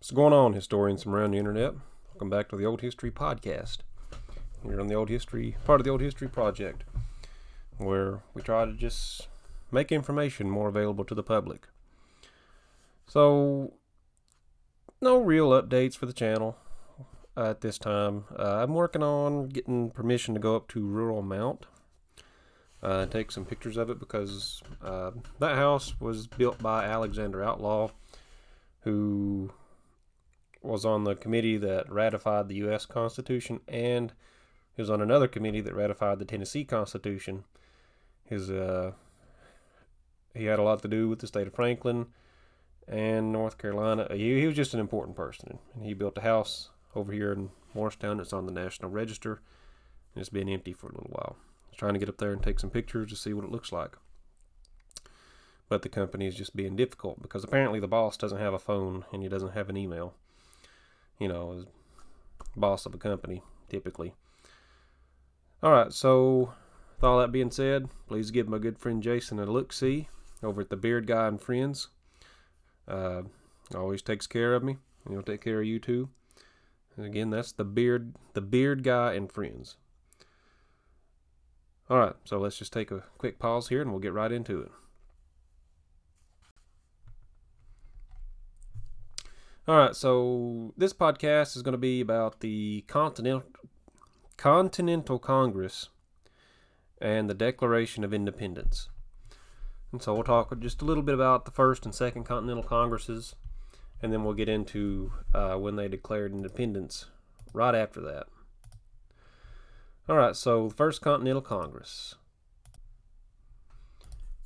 What's going on, historians from around the internet? Welcome back to the Old History Podcast. Here on the Old History, part of the Old History Project, where we try to just make information more available to the public. So, no real updates for the channel at this time. Uh, I'm working on getting permission to go up to Rural Mount uh, and take some pictures of it because uh, that house was built by Alexander Outlaw, who was on the committee that ratified the U.S. Constitution, and he was on another committee that ratified the Tennessee Constitution. His uh, he had a lot to do with the state of Franklin and North Carolina. He, he was just an important person, and he built a house over here in Morristown that's on the National Register, and it's been empty for a little while. I was trying to get up there and take some pictures to see what it looks like. But the company is just being difficult because apparently the boss doesn't have a phone and he doesn't have an email you know, boss of a company, typically. All right, so with all that being said, please give my good friend Jason a look see over at the Beard Guy and Friends. Uh, always takes care of me, he'll take care of you too. And again, that's the Beard, the Beard Guy and Friends. All right, so let's just take a quick pause here, and we'll get right into it. All right, so this podcast is going to be about the Continental Continental Congress and the Declaration of Independence. And so we'll talk just a little bit about the first and second Continental Congresses, and then we'll get into uh, when they declared independence right after that. All right, so the first Continental Congress.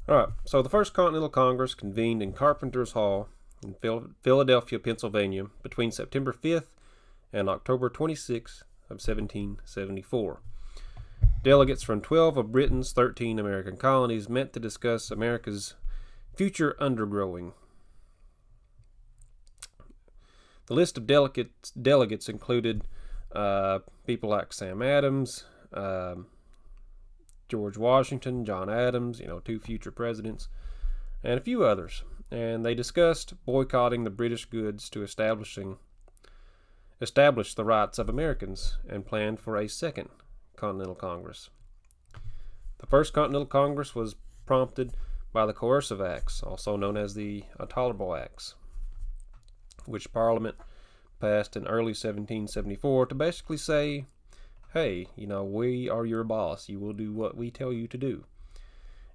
All right, so the first Continental Congress convened in Carpenter's Hall in Philadelphia, Pennsylvania, between September 5th and October 26th of 1774. Delegates from 12 of Britain's 13 American colonies met to discuss America's future undergrowing. The list of delegates, delegates included uh, people like Sam Adams, um, George Washington, John Adams, you know, two future presidents, and a few others and they discussed boycotting the British goods to establishing establish the rights of Americans and planned for a second Continental Congress. The first Continental Congress was prompted by the Coercive Acts, also known as the Intolerable Acts, which Parliament passed in early 1774 to basically say, hey, you know, we are your boss. You will do what we tell you to do.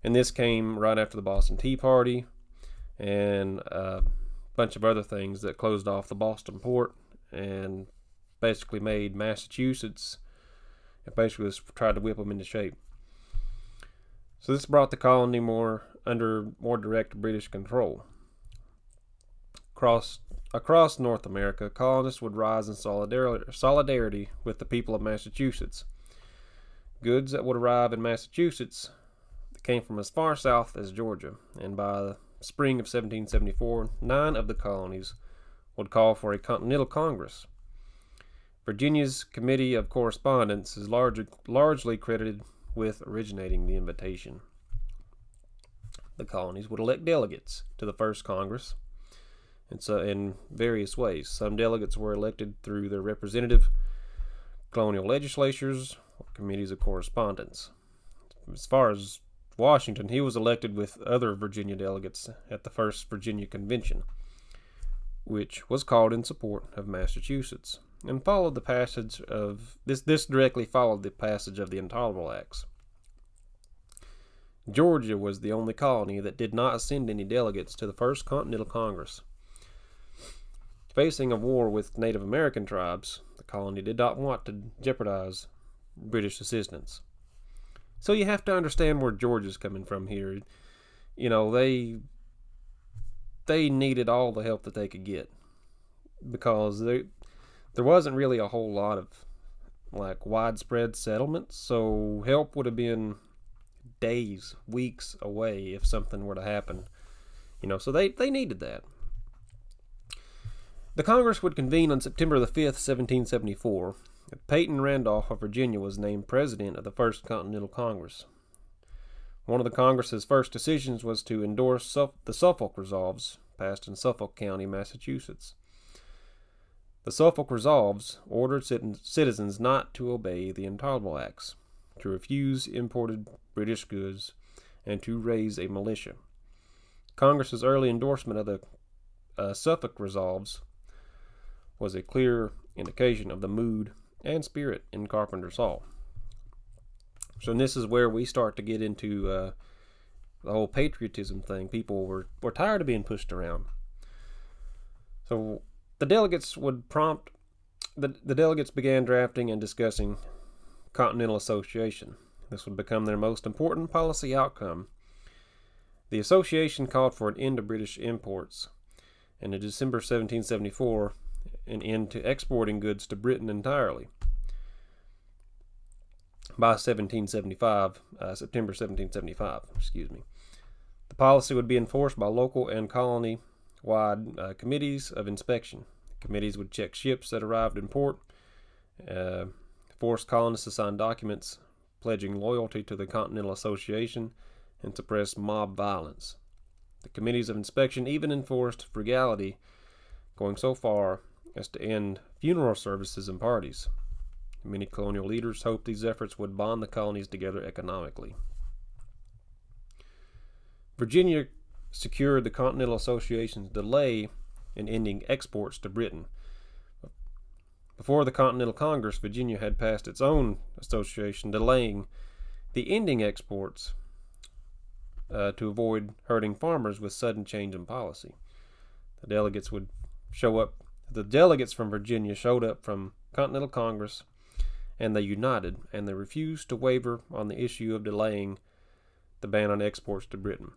And this came right after the Boston Tea Party, and a bunch of other things that closed off the Boston port and basically made Massachusetts and basically just tried to whip them into shape. So this brought the colony more under more direct British control. Across across North America, colonists would rise in solidarity, solidarity with the people of Massachusetts. Goods that would arrive in Massachusetts came from as far south as Georgia, and by spring of 1774, nine of the colonies would call for a Continental Congress. Virginia's Committee of Correspondence is large, largely credited with originating the invitation. The colonies would elect delegates to the first Congress and so in various ways. Some delegates were elected through their representative colonial legislatures or committees of correspondence. As far as Washington, he was elected with other Virginia delegates at the First Virginia Convention, which was called in support of Massachusetts, and followed the passage of this. This directly followed the passage of the Intolerable Acts. Georgia was the only colony that did not send any delegates to the First Continental Congress. Facing a war with Native American tribes, the colony did not want to jeopardize British assistance. So you have to understand where Georgia's coming from here. You know, they they needed all the help that they could get because there there wasn't really a whole lot of like widespread settlements, so help would have been days, weeks away if something were to happen. You know, so they, they needed that. The Congress would convene on September the 5th, 1774, Peyton Randolph of Virginia was named president of the First Continental Congress. One of the Congress's first decisions was to endorse the Suffolk Resolves, passed in Suffolk County, Massachusetts. The Suffolk Resolves ordered citizens not to obey the Intolerable Acts, to refuse imported British goods, and to raise a militia. Congress's early endorsement of the uh, Suffolk Resolves was a clear indication of the mood and spirit in Carpenter's Hall. So this is where we start to get into uh, the whole patriotism thing. People were, were tired of being pushed around. So the delegates would prompt the, the delegates began drafting and discussing Continental Association. This would become their most important policy outcome. The association called for an end to British imports, and in December 1774, an end to exporting goods to Britain entirely. By 1775, uh, September 1775, excuse me. The policy would be enforced by local and colony wide uh, committees of inspection. Committees would check ships that arrived in port, uh, force colonists to sign documents pledging loyalty to the Continental Association, and suppress mob violence. The committees of inspection even enforced frugality, going so far as to end funeral services and parties. Many colonial leaders hoped these efforts would bond the colonies together economically. Virginia secured the Continental Association's delay in ending exports to Britain. Before the Continental Congress, Virginia had passed its own association delaying the ending exports uh, to avoid hurting farmers with sudden change in policy. The delegates would show up. The delegates from Virginia showed up from Continental Congress, and they united, and they refused to waver on the issue of delaying the ban on exports to Britain.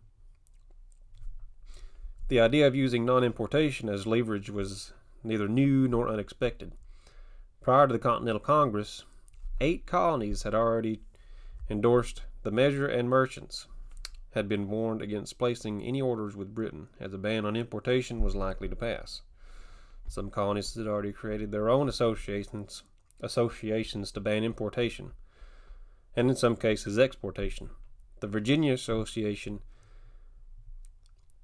The idea of using non importation as leverage was neither new nor unexpected. Prior to the Continental Congress, eight colonies had already endorsed the measure, and merchants had been warned against placing any orders with Britain, as a ban on importation was likely to pass. Some colonies had already created their own associations, associations to ban importation, and in some cases exportation. The Virginia Association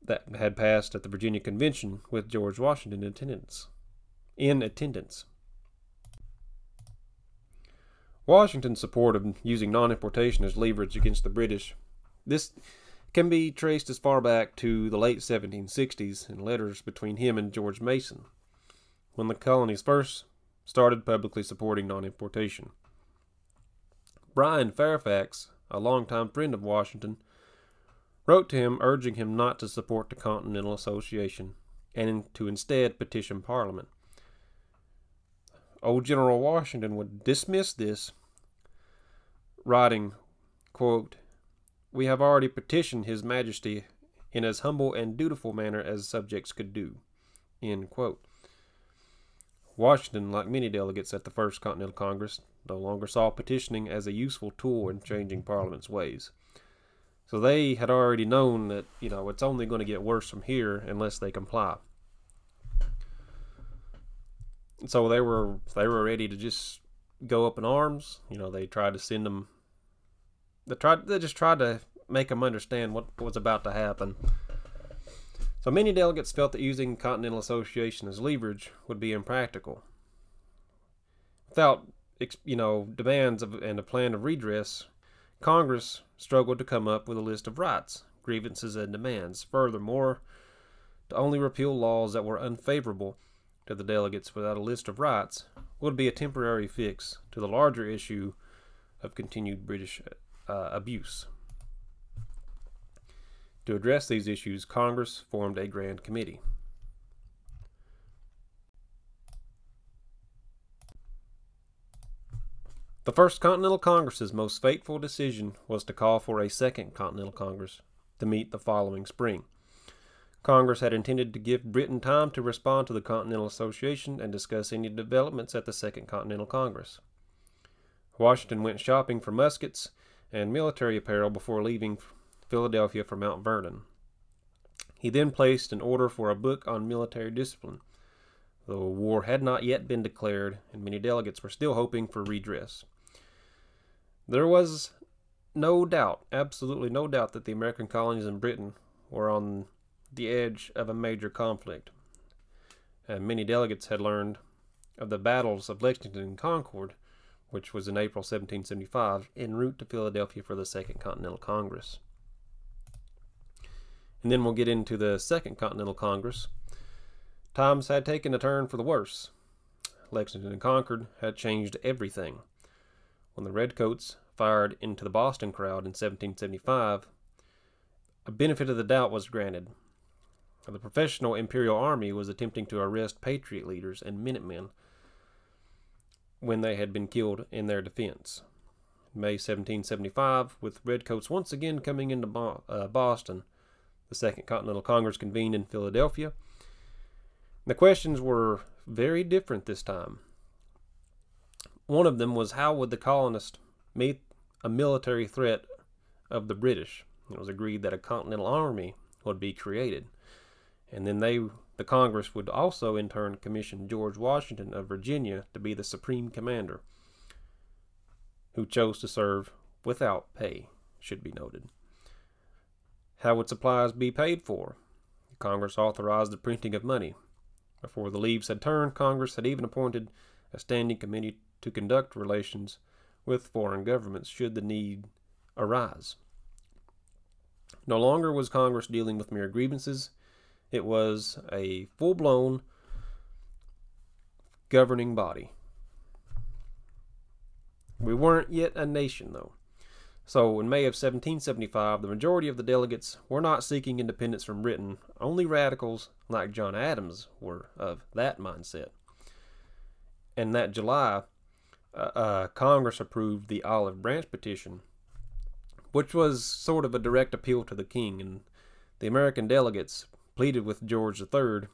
that had passed at the Virginia Convention with George Washington in attendance. In attendance. Washington's support of using non-importation as leverage against the British. This can be traced as far back to the late 1760s in letters between him and George Mason, when the colonies first started publicly supporting non-importation. Bryan Fairfax, a longtime friend of Washington, wrote to him urging him not to support the Continental Association and to instead petition Parliament. Old General Washington would dismiss this, writing, quote, We have already petitioned His Majesty in as humble and dutiful manner as subjects could do. End quote. Washington, like many delegates at the First Continental Congress, no longer saw petitioning as a useful tool in changing Parliament's ways. So they had already known that, you know, it's only going to get worse from here unless they comply. So they were they were ready to just go up in arms. You know, they tried to send them. They tried. They just tried to make them understand what was about to happen. So many delegates felt that using Continental Association as leverage would be impractical. Without, you know, demands of, and a plan of redress, Congress struggled to come up with a list of rights, grievances, and demands. Furthermore, to only repeal laws that were unfavorable to the delegates without a list of rights would be a temporary fix to the larger issue of continued British uh, abuse. To address these issues, Congress formed a Grand Committee. The First Continental Congress's most fateful decision was to call for a Second Continental Congress to meet the following spring. Congress had intended to give Britain time to respond to the Continental Association and discuss any developments at the Second Continental Congress. Washington went shopping for muskets and military apparel before leaving Philadelphia for Mount Vernon. He then placed an order for a book on military discipline, though war had not yet been declared and many delegates were still hoping for redress. There was no doubt, absolutely no doubt, that the American colonies in Britain were on the edge of a major conflict. And many delegates had learned of the battles of Lexington and Concord, which was in April 1775, en route to Philadelphia for the Second Continental Congress. And then we'll get into the Second Continental Congress. Times had taken a turn for the worse. Lexington and Concord had changed everything. When the Redcoats fired into the Boston crowd in 1775, a benefit of the doubt was granted. The professional Imperial Army was attempting to arrest Patriot leaders and Minutemen when they had been killed in their defense. May 1775, with Redcoats once again coming into uh, Boston, the Second Continental Congress convened in Philadelphia. The questions were very different this time. One of them was how would the colonists meet a military threat of the British? It was agreed that a continental army would be created. And then they the Congress would also in turn commission George Washington of Virginia to be the supreme commander, who chose to serve without pay, should be noted. How would supplies be paid for? Congress authorized the printing of money. Before the leaves had turned, Congress had even appointed a standing committee to conduct relations with foreign governments should the need arise. No longer was Congress dealing with mere grievances, it was a full blown governing body. We weren't yet a nation, though. So, in May of 1775, the majority of the delegates were not seeking independence from Britain. Only radicals like John Adams were of that mindset. And that July, uh, uh, Congress approved the Olive Branch Petition, which was sort of a direct appeal to the king, and the American delegates pleaded with George III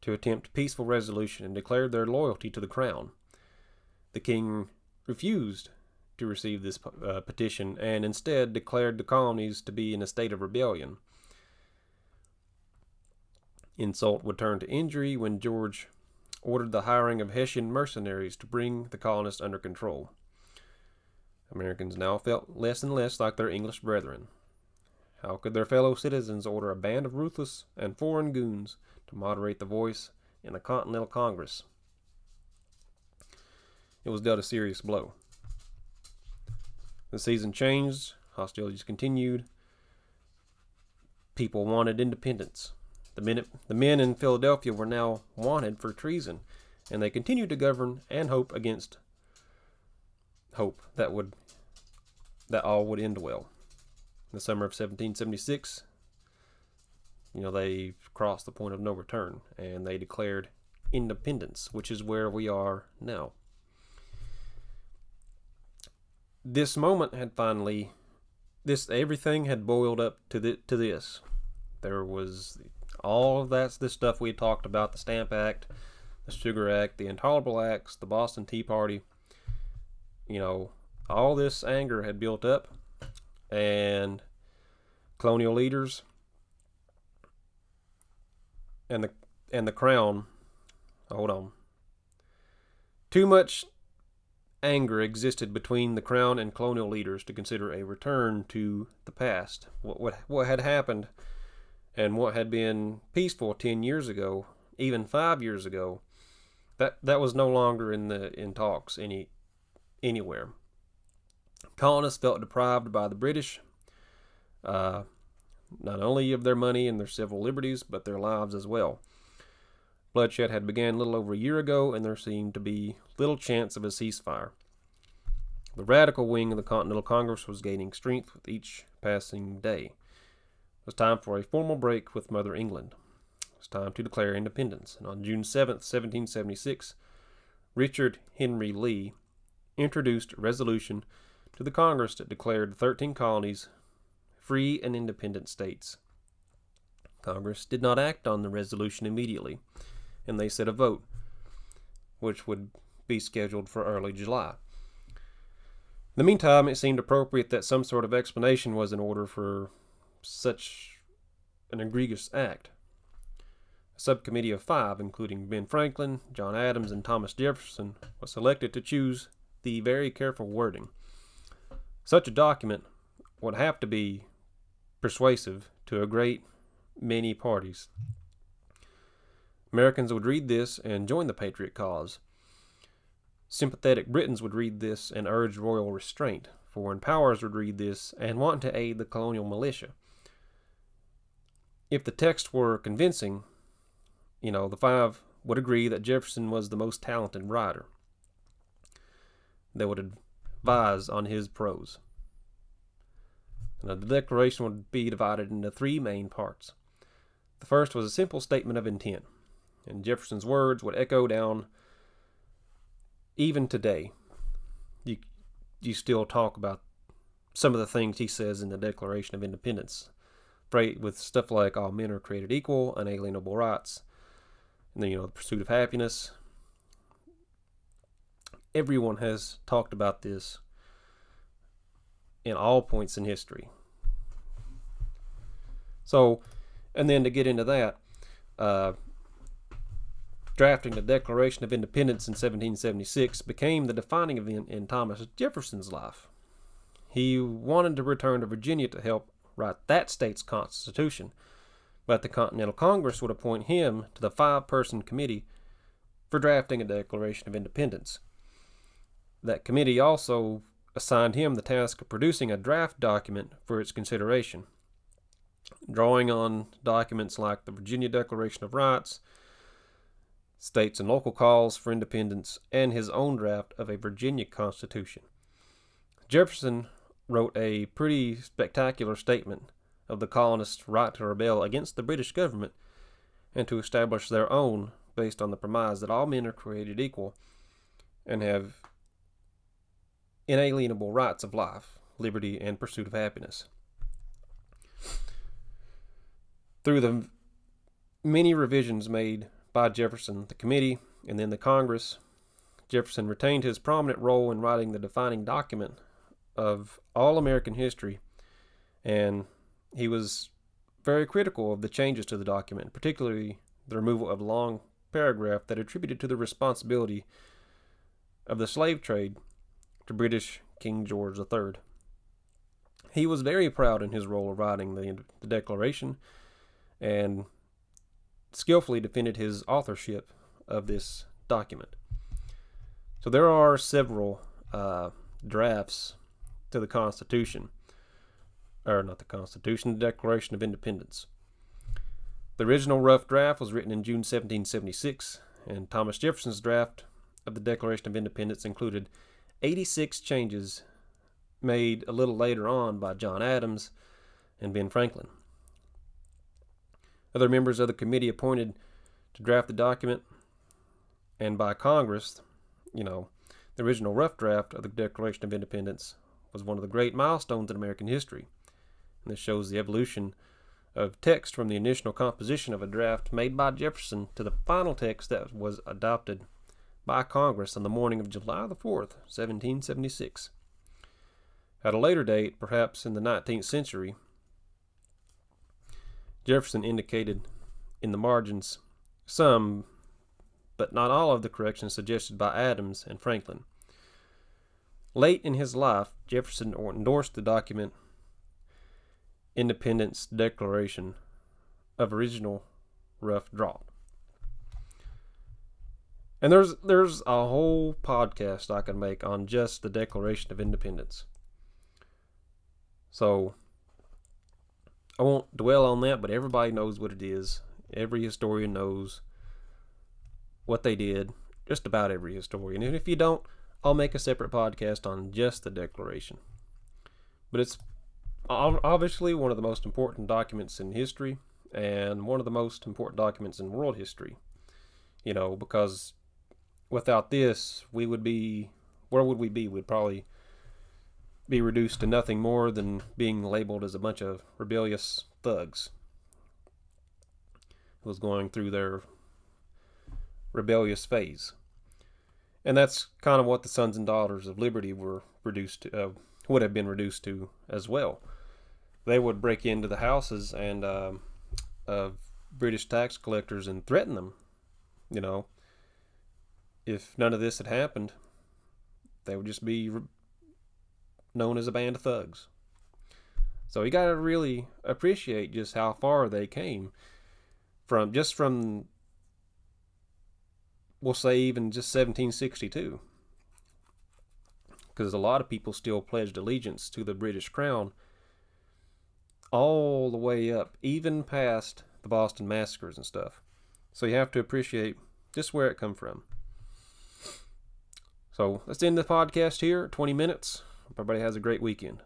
to attempt peaceful resolution and declared their loyalty to the crown. The king refused to receive this uh, petition and instead declared the colonies to be in a state of rebellion. Insult would turn to injury when George ordered the hiring of Hessian mercenaries to bring the colonists under control. Americans now felt less and less like their English brethren. How could their fellow citizens order a band of ruthless and foreign goons to moderate the voice in the Continental Congress? It was dealt a serious blow. The season changed, hostilities continued. People wanted independence. The men, the men in Philadelphia were now wanted for treason, and they continued to govern and hope against hope that would that all would end well In the summer of 1776, you know, they crossed the point of no return and they declared independence, which is where we are now. This moment had finally, this everything had boiled up to the, to this. There was all of that's the stuff we talked about: the Stamp Act, the Sugar Act, the Intolerable Acts, the Boston Tea Party. You know, all this anger had built up and colonial leaders and the and the crown hold on too much anger existed between the crown and colonial leaders to consider a return to the past what what, what had happened and what had been peaceful 10 years ago even 5 years ago that that was no longer in the in talks any anywhere colonists felt deprived by the British, uh, not only of their money and their civil liberties, but their lives as well. Bloodshed had begun little over a year ago, and there seemed to be little chance of a ceasefire. The radical wing of the Continental Congress was gaining strength with each passing day. It was time for a formal break with Mother England. It was time to declare independence, and on June 7, 1776, Richard Henry Lee introduced a resolution to the Congress that declared the 13 colonies free and independent states. Congress did not act on the resolution immediately, and they set a vote, which would be scheduled for early July. In the meantime, it seemed appropriate that some sort of explanation was in order for such an egregious act. A subcommittee of five, including Ben Franklin, John Adams, and Thomas Jefferson, was selected to choose the very careful wording. Such a document would have to be persuasive to a great many parties. Americans would read this and join the Patriot cause. Sympathetic Britons would read this and urge royal restraint. Foreign powers would read this and want to aid the colonial militia. If the text were convincing, you know, the five would agree that Jefferson was the most talented writer. They would advise on his prose. Now, the Declaration would be divided into three main parts. The first was a simple statement of intent, and Jefferson's words would echo down even today. You, you still talk about some of the things he says in the Declaration of Independence, right, with stuff like all men are created equal, unalienable rights, and then, you know, the pursuit of happiness. Everyone has talked about this in all points in history. So, and then to get into that, uh, drafting the Declaration of Independence in 1776 became the defining event in Thomas Jefferson's life. He wanted to return to Virginia to help write that state's constitution, but the Continental Congress would appoint him to the five person committee for drafting a Declaration of Independence. That committee also assigned him the task of producing a draft document for its consideration, drawing on documents like the Virginia Declaration of Rights, states and local calls for independence, and his own draft of a Virginia Constitution. Jefferson wrote a pretty spectacular statement of the colonists' right to rebel against the British government and to establish their own based on the premise that all men are created equal and have inalienable rights of life, liberty, and pursuit of happiness. Through the many revisions made by Jefferson, the committee, and then the Congress, Jefferson retained his prominent role in writing the defining document of all American history, and he was very critical of the changes to the document, particularly the removal of a long paragraph that attributed to the responsibility of the slave trade to British King George III. He was very proud in his role of writing the, the Declaration and skillfully defended his authorship of this document. So there are several uh, drafts to the Constitution, or not the Constitution, the Declaration of Independence. The original rough draft was written in June 1776, and Thomas Jefferson's draft of the Declaration of Independence included 86 changes made a little later on by John Adams and Ben Franklin. Other members of the committee appointed to draft the document and by Congress, you know, the original rough draft of the Declaration of Independence was one of the great milestones in American history. And this shows the evolution of text from the initial composition of a draft made by Jefferson to the final text that was adopted by Congress on the morning of July the 4th, 1776. At a later date, perhaps in the 19th century, Jefferson indicated in the margins some, but not all of the corrections suggested by Adams and Franklin. Late in his life, Jefferson endorsed the document Independence Declaration of original rough draft. And there's there's a whole podcast I can make on just the Declaration of Independence. So I won't dwell on that, but everybody knows what it is. Every historian knows what they did. Just about every historian. And if you don't, I'll make a separate podcast on just the Declaration. But it's obviously one of the most important documents in history and one of the most important documents in world history. You know, because without this, we would be where would we be? We'd probably be reduced to nothing more than being labeled as a bunch of rebellious thugs who was going through their rebellious phase. And that's kind of what the sons and daughters of liberty were reduced to, uh, would have been reduced to as well. They would break into the houses and uh, of British tax collectors and threaten them. You know, if none of this had happened, they would just be known as a band of thugs. So you got to really appreciate just how far they came from just from we'll say even just 1762. Because a lot of people still pledged allegiance to the British crown all the way up, even past the Boston massacres and stuff. So you have to appreciate just where it come from. So let's end the podcast here. 20 minutes. Everybody has a great weekend.